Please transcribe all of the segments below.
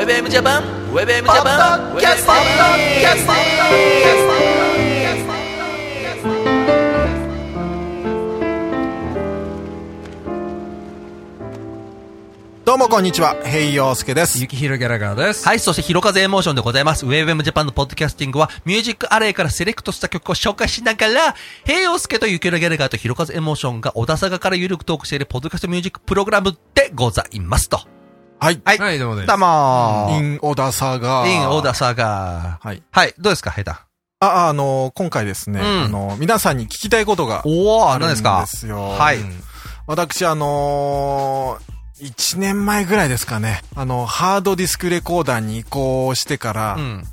ェブエムジャパンウェブエムジャパンキャストキャストどうもこんにちは、ヘイヨースケです。ゆきひろギャラガーです。はい、そして、ひろかぜエモーションでございます。ウェブエムジャパンのポッドキャスティングは、ミュージックアレイからセレクトした曲を紹介しながら、平洋介とゆきろギャラガーとひろかぜエモーションが小田坂からゆるくトークしているポッドキャストミュージックプログラムでございますと。はい。はい。はい、どうもです。どうもイー。ンオダサガー。インオーダーサーガー。はい。はい、どうですか、ヘタ。あ、あの、今回ですね、うんあの、皆さんに聞きたいことがおー、あるん何ですか？ですよ。はい。私、あのー、1年前ぐらいですかね。あの、ハードディスクレコーダーに移行してから、うん。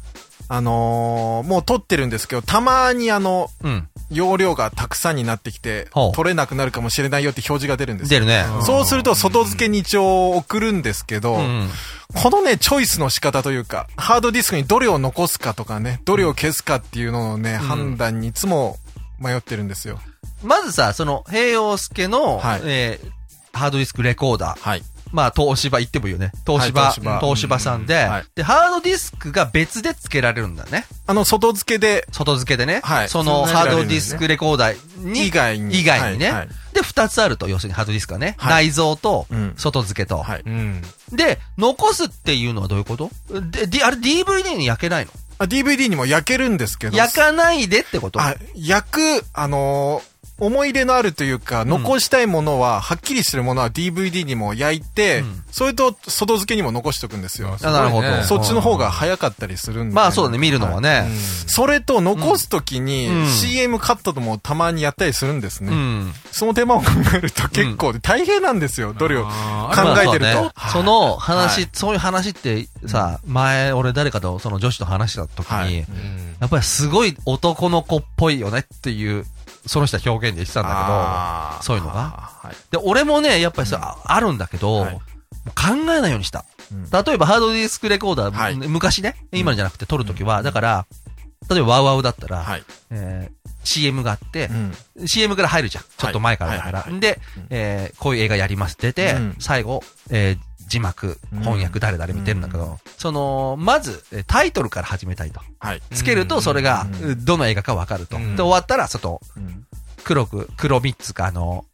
あのーもう撮ってるんですけど、たまにあの、うん。容量がたくさんになってきてほう、撮れなくなるかもしれないよって表示が出るんですよ。出るね。そうすると、外付けに一応送るんですけど、うん。このね、チョイスの仕方というか、ハードディスクにどれを残すかとかね、どれを消すかっていうののね、判断にいつも迷ってるんですよ。まずさ、その、平洋介の、はいえーハードディスクレコーダー。はい。まあ、東芝言ってもいいよね。東芝、はい東芝東芝さんで、はいで、ハードディスクが別で付けられるんだね。あの、外付けで、外付けでね。はいそのハードディスクレコーダーに、以外に。以外にね。はいはいで、二つあると、要するにハードディスク。はい内蔵とうん、外付けと、はい。うん。で、残すっていうのはどういうこと？で、であれ DVD に焼けないの？あ DVD にも焼けるんですけど。焼かないでってこと？あ、焼く、あのー思い入れのあるというか、残したいものは、はっきりしてるものは DVD にも焼いて、うん。それと外付けにも残しておくんですよ。あなるほど。そっちの方が早かったりするんで。まあそうだね、見るのはね。それと残すときにうん。CM カットともたまにやったりするんですね。うん。その手間を考えると結構大変なんですよ。どれを考あえてると。まあその話、はい。そういう話ってさ、前俺誰かとその女子と話した時に、やっぱりすごい男の子っぽいよねっていう、その人は表現で言ってたんだけど、そういうのが。はい。で、俺もね、やっぱりさ、あるんだけど、はい。考えないようにした。うん。例えばハードディスクレコーダー、はい。昔ね、今じゃなくて撮るときは、だから、例えばワウワウだったら、はい。えー CM があってう、ん。CM から入るじゃん。ちょっと前からだから。はいはいはいでうん、えーこういう映画やりますって、うん。最後、えー字幕、うん。翻訳誰々見てるんだけど、うん。その、まず、えータイトルから始めたいと。はい。つけると、それがう、どの映画かわかると。うん。で、終わったら、外、うん。黒く、黒3つか、あの、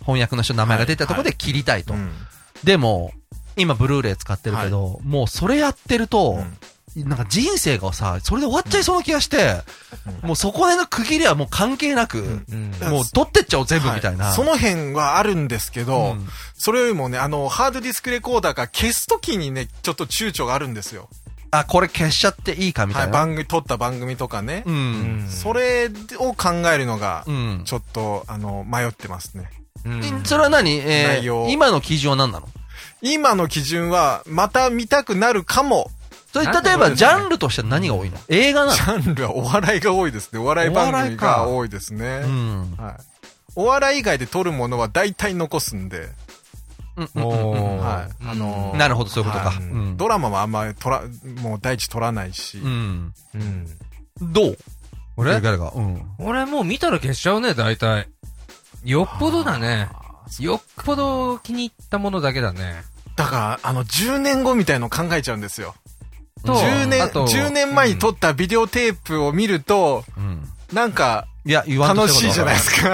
翻訳の人の名前が出たところで切りたいと。うん。でも、今、ブルーレイ使ってるけど、もうそれやってると、なんか人生がさ、それで終わっちゃいそうな気がして、もうそこでの区切りはもう関係なく、うんもう取ってっちゃおう全部みたいな。はその辺はあるんですけど、うんそれよりもね、あの、ハードディスクレコーダーが消すときにね、ちょっと躊躇があるんですよ。あ、これ消しちゃっていいかみたはいい、な。番組、撮った番組とかね。う。うんんそれを考えるのがう、ん。ちょっと、あの、迷ってますね。うんそれは何？えー、今の基準は何なの？今の基準は、また見たくなるかも。それ、例えば、ジャンルとしては何が多いの？映画なジャンルはお笑いが多いですね。お笑い番組が多いですね。のうん。はい。お笑い以外で撮るものは大体残すんで、うんうんうんおーはい。あのーなるほど、そういうことか。はいうんドラマもあんまり撮ら、もう第一撮らないし。うん。うんどう？俺？誰がうん。俺もう見たら消しちゃうね、大体。よっぽどだね。よっぽど気に入ったものだけだね。だから、あの、10年後みたいの考えちゃうんですよ。と10年、あと10年前に撮ったビデオテープを見ると、うん。なんか、いや、言わんと楽しいじゃないですか。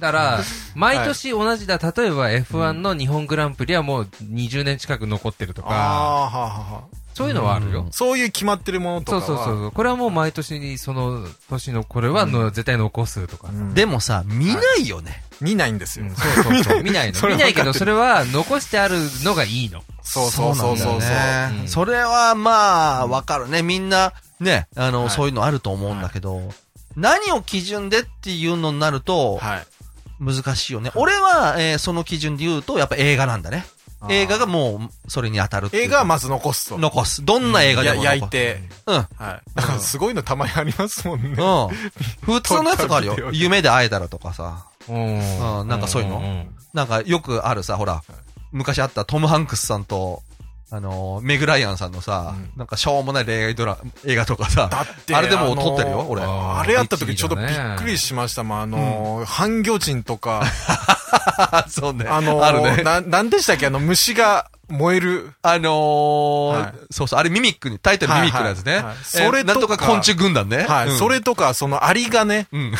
だから、毎年同じだ。例えば F1 の日本グランプリはもう20年近く残ってるとか、そういうのはあるよ。そういう決まってるものとかは。そうそうそう。これはもう毎年に、その年のこれはの絶対残すとか。うんでもさ、見ないよね。見ないんですよ。うんそうそうそう。見ないの。見ないけど、それは残してあるのがいいの。そうそうそうそうそれはまあ、わかるね。みんな、ね、あの、はいそういうのあると思うんだけど、何を基準でっていうのになると、はい。難しいよね。俺は、えーその基準で言うと、やっぱ映画なんだね。映画がもう、それに当たる映画はまず残すと。残す。どんな映画でやも。焼いて。うん。はい。だからすごいのたまにありますもんね。うん。普通のやつがあるよ 夢で会えたらとかさ。うんうんなんかそういうの？んなんかよくあるさ、ほら、昔あったトム・ハンクスさんと、あのー、メグライアンさんのさ、うんなんかしょうもない恋愛ドラ、映画とかさ、だって、あれでもあのー撮ってるよ、俺。ああれやった時ちょっとびっくりしましたもん。あのー、半魚人とか、そうね。あのーあるね。な、なんでしたっけ？あの虫が、燃える。あのーはいそうそう、あれミミックに、タイトルミミックのやつね。はいはいはいえーそれとか昆虫軍団ね。はい。うんそれとか、そのアリがね、うん。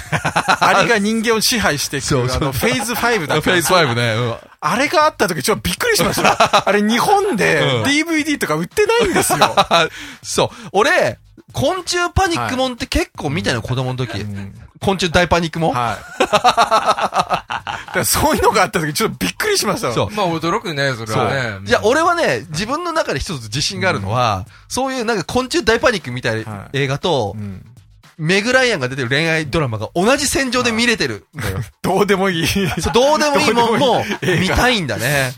アリが人間を支配していく、そうそうあの、フェーズ5だフェイス5ね。うんあれがあった時ちょっとびっくりしました。あれ日本でうん DVD とか売ってないんですよ。そう。俺、昆虫パニックもんって結構見たの、子供の時。昆虫大パニックもんはい。だからそういうのがあった時ちょっとびっくりしました。そうまあ驚くね、それはね。。じゃあ、俺はね、自分の中で一つ自信があるのは、そういうなんか昆虫大パニックみたいなはい映画とう、ん。メグライアンが出てる恋愛ドラマが同じ戦場で見れてるんだよ。どうでもいい。そう、どうでもいいもんも見たいんだね。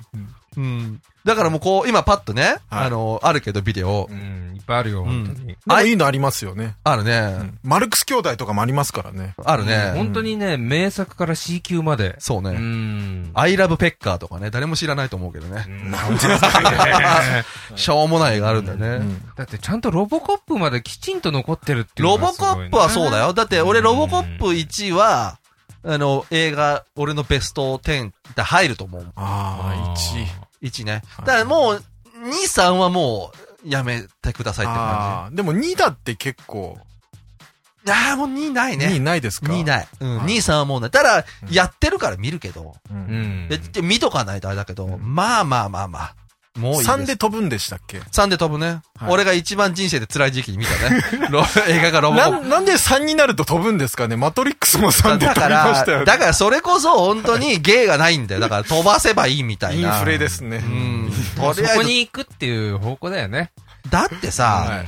うん。だからもうこう、今パッとね、はいあの、あるけどビデオう、ん、いっぱいあるよ、本当に。でもいいのありますよね。あるね。マルクス兄弟とかもありますからね。あるね。本当にね、名作から C 級まで。そうね。ん。アイラブペッカーとかね、誰も知らないと思うけどね。なんですかね。しょうもない映画あるんだよね。うんだってちゃんとロボコップまできちんと残ってるっていうロのがすごいねボコップはそうだよ。だって俺うんロボコップ1は、あの、映画、俺のベスト10って入ると思う。ああ、1。1ね。はいだからもう、2、3はもう、やめてくださいって感ああ、でも2だって結構、じ。ああ、もう2ないね。2ないですか？2ない。うん。はい2、3はもうない。ただ、うんやってるから見るけど。う。うんん。でで見とかないとあれだけど、まあまあまあまあ。もういいです。3で飛ぶんでしたっけ？3で飛ぶね。はい俺が一番人生で辛い時期に見たね。ロ映画がロボコップな、なんで3になると飛ぶんですかね？マトリックスも3で飛びだから、ましたよね。だからそれこそ本当に芸がないんだよ。だから飛ばせばいいみたいな。インフレですね。うん。そこに行くっていう方向だよね。だってさ、はい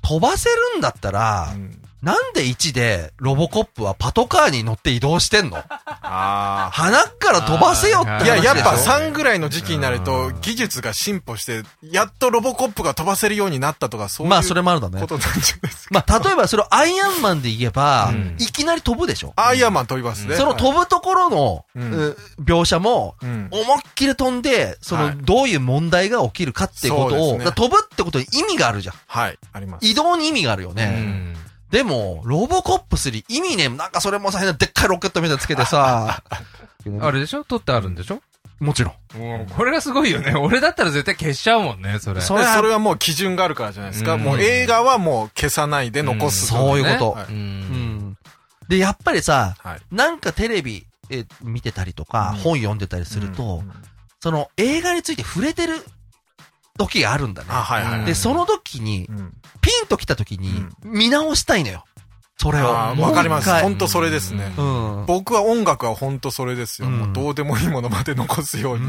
飛ばせるんだったら、うんなんで1でロボコップはパトカーに乗って移動してんの？あ鼻から飛ばせよっていや、やっぱでしょ3ぐらいの時期になると、技術が進歩して、やっとロボコップが飛ばせるようになったとか、そういうまあそれもあるだねこ。となんじゃないですか？まあ例えばそれをアイアンマンで言えば、うんいきなり飛ぶでしょ？アイアンマン飛びますね。その飛ぶところの、うんう描写も、うん。思いっきり飛んで、その、はいどういう問題が起きるかっていうことを、そうですね飛ぶってことに意味があるじゃん。はい、あります。移動に意味があるようね。ん。でも、ロボコップ3意味ね、なんかそれもさ、変なでっかいロケットみたいなのつけてさ、あれでしょ？取ってあるんでしょ？もちろん。もうこれがすごいよね。俺だったら絶対消しちゃうもんね、それ。それはそれはもう基準があるからじゃないですか。うんもう映画はもう消さないで残す。そういうことはいうん。うん。で、やっぱりさ、はい。なんかテレビえ見てたりとか、うん本読んでたりすると、うんその映画について触れてる時があるんだね。あ、はいはい。で、その時にう、んピンと来た時に、見直したいのよ。それを。あーもうわかります。本当それですね。うん。僕は音楽は本当それですよ。うんもうどうでもいいものまで残すよううに。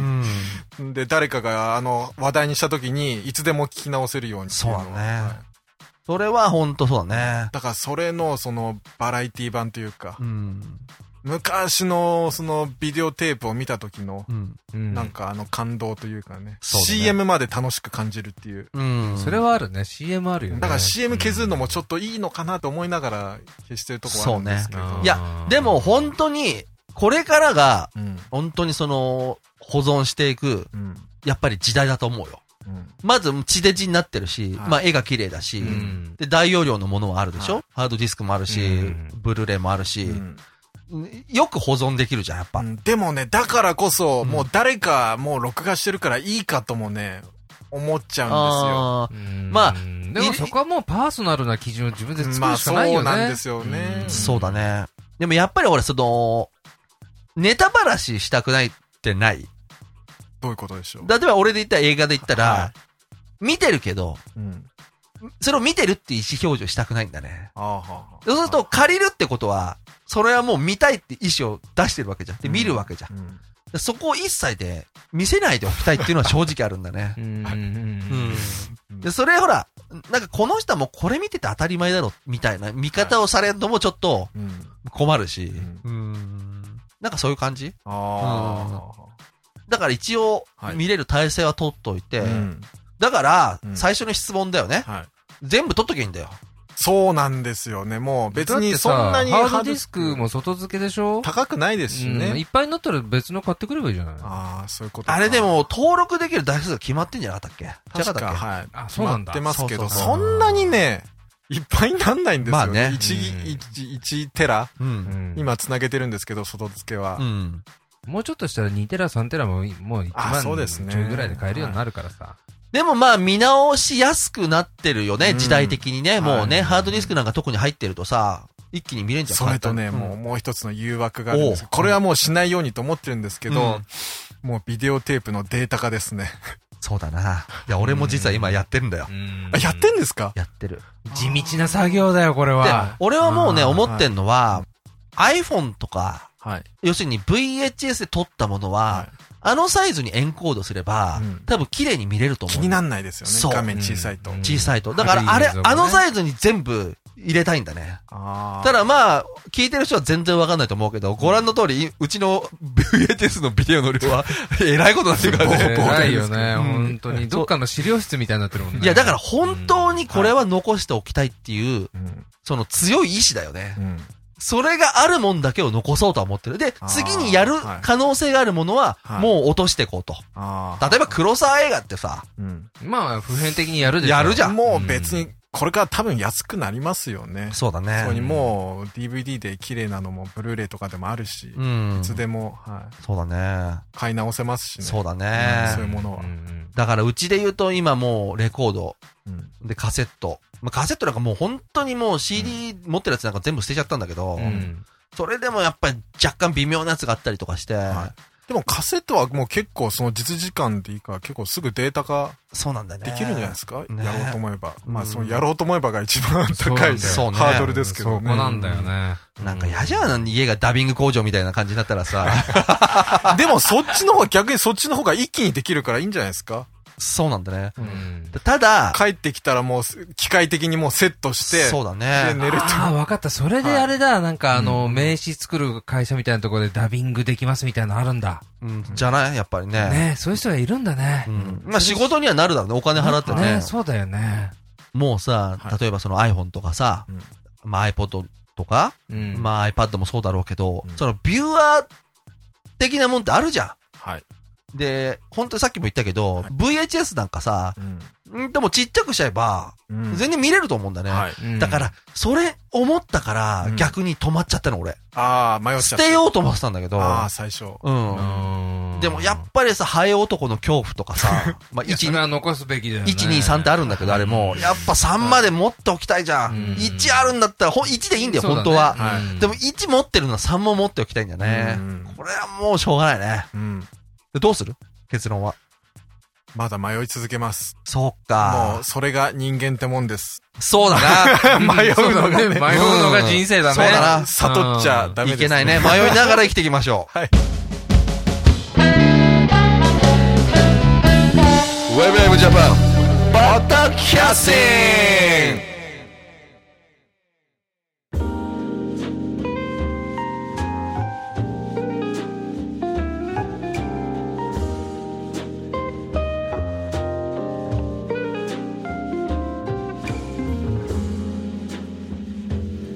ん。で、誰かがあの話題にした時にいつでも聞き直せるようにそうだねはいそれは本当そうだね。だからそれのそのバラエティ版というか、うん。昔のそのビデオテープを見た時のなんかあの感動というかね、そうだね CM まで楽しく感じるっていう。うん。それはあるね。CM あるよね。だから CM 削るのもちょっといいのかなと思いながら消してるとこはあるんですけど。そうねいや、でも本当に、これからが、うん。本当にその、保存していく、うん。やっぱり時代だと思うよ。うん。まず、地デジになってるし、はいまあ絵が綺麗だし、うん。で、大容量のものはあるでしょ、はいハードディスクもあるし、うんブルーレイもあるし、うんよく保存できるじゃん、やっぱ。うんでもね、だからこそ、うんもう誰かもう録画してるからいいかともね、思っちゃうんあーうんまあでもそこはもうパーソナルな基準を自分でですよ。まあ作るしかそないよね。うなんですよね。うんそうだね。でもやっぱり俺、その、ネタばらししたくないってない？どういうことでしょう？例えば俺で言ったら映画で言ったら、は見てるけど、うん。それを見てるって意思表示をしたくないんだね。ああ、はあはあそうすると、借りるってことは、それはもう見たいって意思を出してるわけじゃん。で、見るわけじゃん。うんでそこを一切で見せないでおきたいっていうのは正直あるんだね う。ん。うんうんで、それほら、なんかこの人はもうこれ見てて当たり前だろ、みたいな見方をされるのもちょっとうん。困るし、ううん。なんかそういう感じ？あだから一応はい見れる体制は取っといて、あ。うん。だからうん最初の質問だよね。はい。全部取っときゃいいんだよ。そうなんですよね。もう別にそんなにハードディスクも外付けでしょ？高くないですしうんいね。っぱいになったら別の買ってくればいいじゃないああ、そういうことかあれで、も登録できる台数が決まってんじゃなかったっけ？確か、はい。あそうなんだ決まってますけど、そうそうそんなにね、いっぱいになんないんですよね。まあね1、うん1、1テラう。うんん今繋げてるんですけど、外付けはう。ん。もうちょっとしたら2テラ、3テラももう1あ万そうですねちょいぐらいで買えるようになるからさ。でもまあ見直しやすくなってるよね、うん時代的にね。もうね、はいハードディスクなんか特に入ってるとさ、一気に見れんじゃん。それとね、もう、もう一つの誘惑があるんですこれはもうしないようにと思ってるんですけど、うんもうビデオテープのデータ化ですね。そうだな。いや、俺も実は今やってるんだよ。うんあ、やってんですか？やってる。地道な作業だよ、これでは。、俺はもうね、思ってんのは、iPhone とか、はい。要するに VHS で撮ったものは、はあのサイズにエンコードすれば、うん多分綺麗に見れると思う。気になんないですよそうね。画面小さいと。うん小さいと。だからあれ、あのサイズに全部入れたいんだね。ただまあ、聞いてる人は全然わかんないと思うけど、ご覧の通り、うちの VHS のビデオの量は、えらいことになってるからね。偉いよね、うん本当に。どっかの資料室みたいになってるもんね。いや、だから本当にこれは残しておきたいっていう、うん。その強い意志だよねう。ん。それがあるもんだけを残そうとは思ってる。で次にやるはい可能性があるものは、はいもう落としていこうと。例えば黒沢映画ってさ、うん。まあ、普遍的にやるでしょ。やるじゃんもう別に、これから多分安くなりますよね。そうだね。そこにもう DVD で綺麗なのもブルーレイとかでもあるし、いうん。つでも、はい。そうだね。買い直せますしね。そうだうんねそういうものはだからうちで言うと今もうレコード、うん。でカセット。まあ、カセットなんかもう本当にもう CD 持ってるやつなんか全部捨てちゃったんだけど、うん。それでもやっぱり若干微妙なやつがあったりとかして、はでもカセットはもう結構その実時間でいいから結構すぐデータ化そうなんだよね。できるんじゃないですか、ね。やろうと思えば。まあうんそのやろうと思えばが一番高いね。ハードルですけどね。そこなんだよね。なんか嫌じゃん、家がダビング工場みたいな感じになったらさ、でもそっちの方が逆にそっちの方が一気にできるからいいんじゃないですか？そうなんだね。うんただ、帰ってきたらもう機械的にもうセットして、そうだでね。寝ると。ああ、わかった。それであれだ。なんかあの、うん名刺作る会社みたいなところでダビングできますみたいなのあるんだ。うん、じゃない？やっぱりね。ねそういう人がいるんだねう。ん。まあ仕事にはなるだろうね。お金払ってね。ねそうだよね。もうさは、い例えばその iPhone とかさ、うんまあ iPod とか、うん。まあ iPad もそうだろうけど、うんそのビューアー的なもんってあるじゃはい。ん。で、本当にさっきも言ったけど、はい VHS なんかさ、うんんでもちっちゃくしちゃえば、うん全然見れると思うんだね。はい。うんだか、ら、それ思ったからうん逆に止まっちゃったの俺。ああ、迷っちゃった。捨てようと思ってたんだけど、ああ、最初。うん。うんでもやっぱりさ、ハエ男の恐怖とかさ、まあいや、そ1、れは残すべきだよね。1、2、3ってあるんだけど、あれも、やっぱ3まで持っておきたいじゃん。うん1あるんだったら、ほん1でいいんだよ、本当は。でも1持ってるのは3も持っておきたいんだよねう。んこれはもうしょうがないね。うん。でどうする？結論は。まだ迷い続けます。そうもかう、。それが人間ってもんです。そうだな。迷うのがね迷うのが人生だね。そうだな悟っちゃダメです。いけないね。。迷いながら生きていきましょう。はい。ウェブウェブジャパン、ポッドキャスティング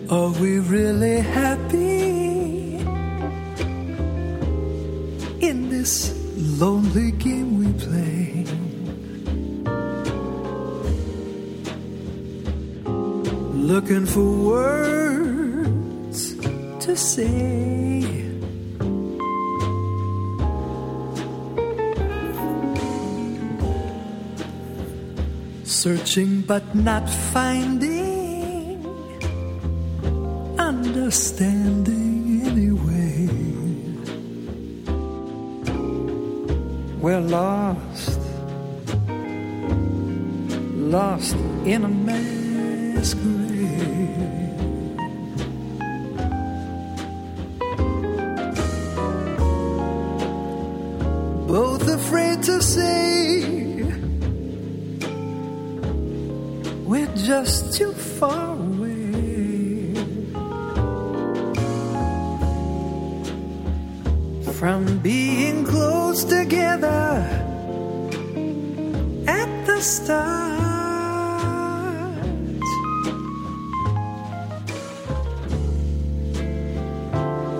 Are we really happy in this lonely game we play? Looking for words to say. Searching but not finding understanding anyway. We're lost, lost in a masquerade. Both afraid to say we're just too far from being close together at the start.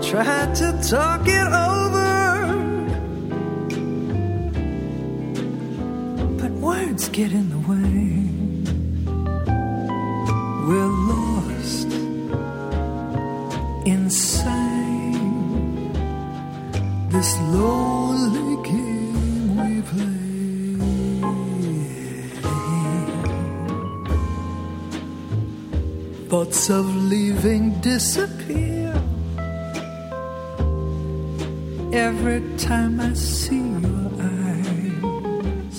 Tried to talk it over, but words get in the way. Disappear every time I see your eyes.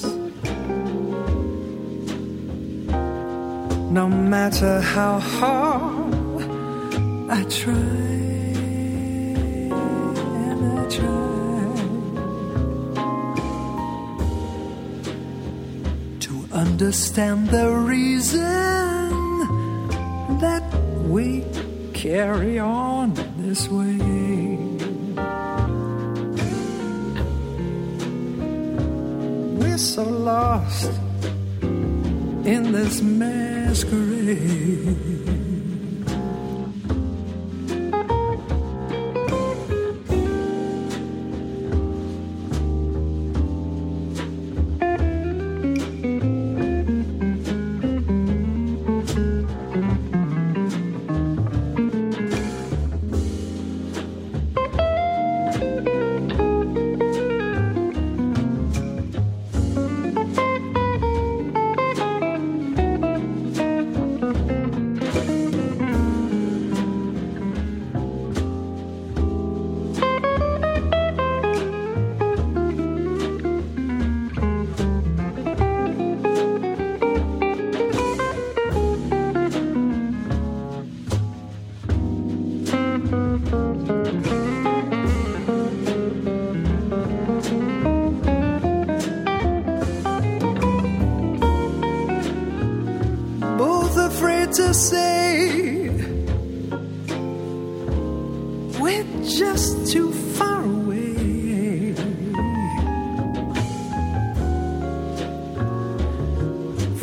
No matter how hard I try and I try to understand the reason that we carry on this way. We're so lost in this masquerade.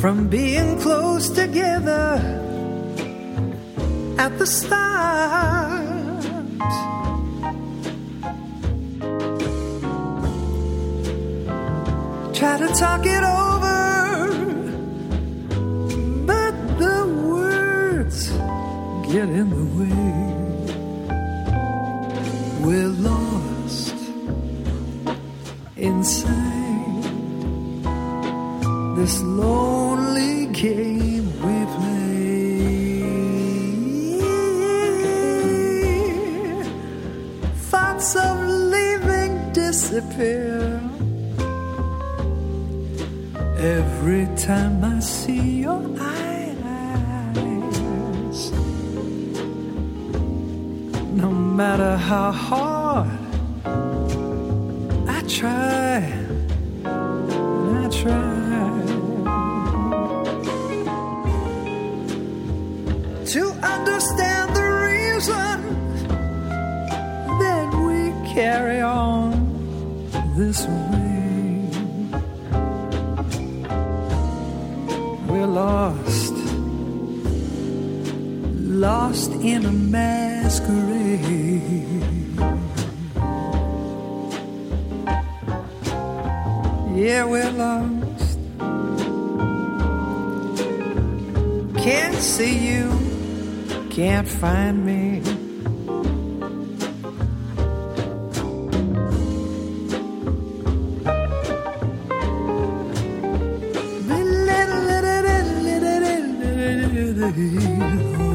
From being close together at the start. Try to talk it over but the words get in the way. We're lost inside this lonely disappear. Every time I see your eyes, no matter how hard I try, I try to understand the reason that we carry on this way. We're lost, lost in a masquerade. Yeah, we're lost. Can't see you, can't find me. severiz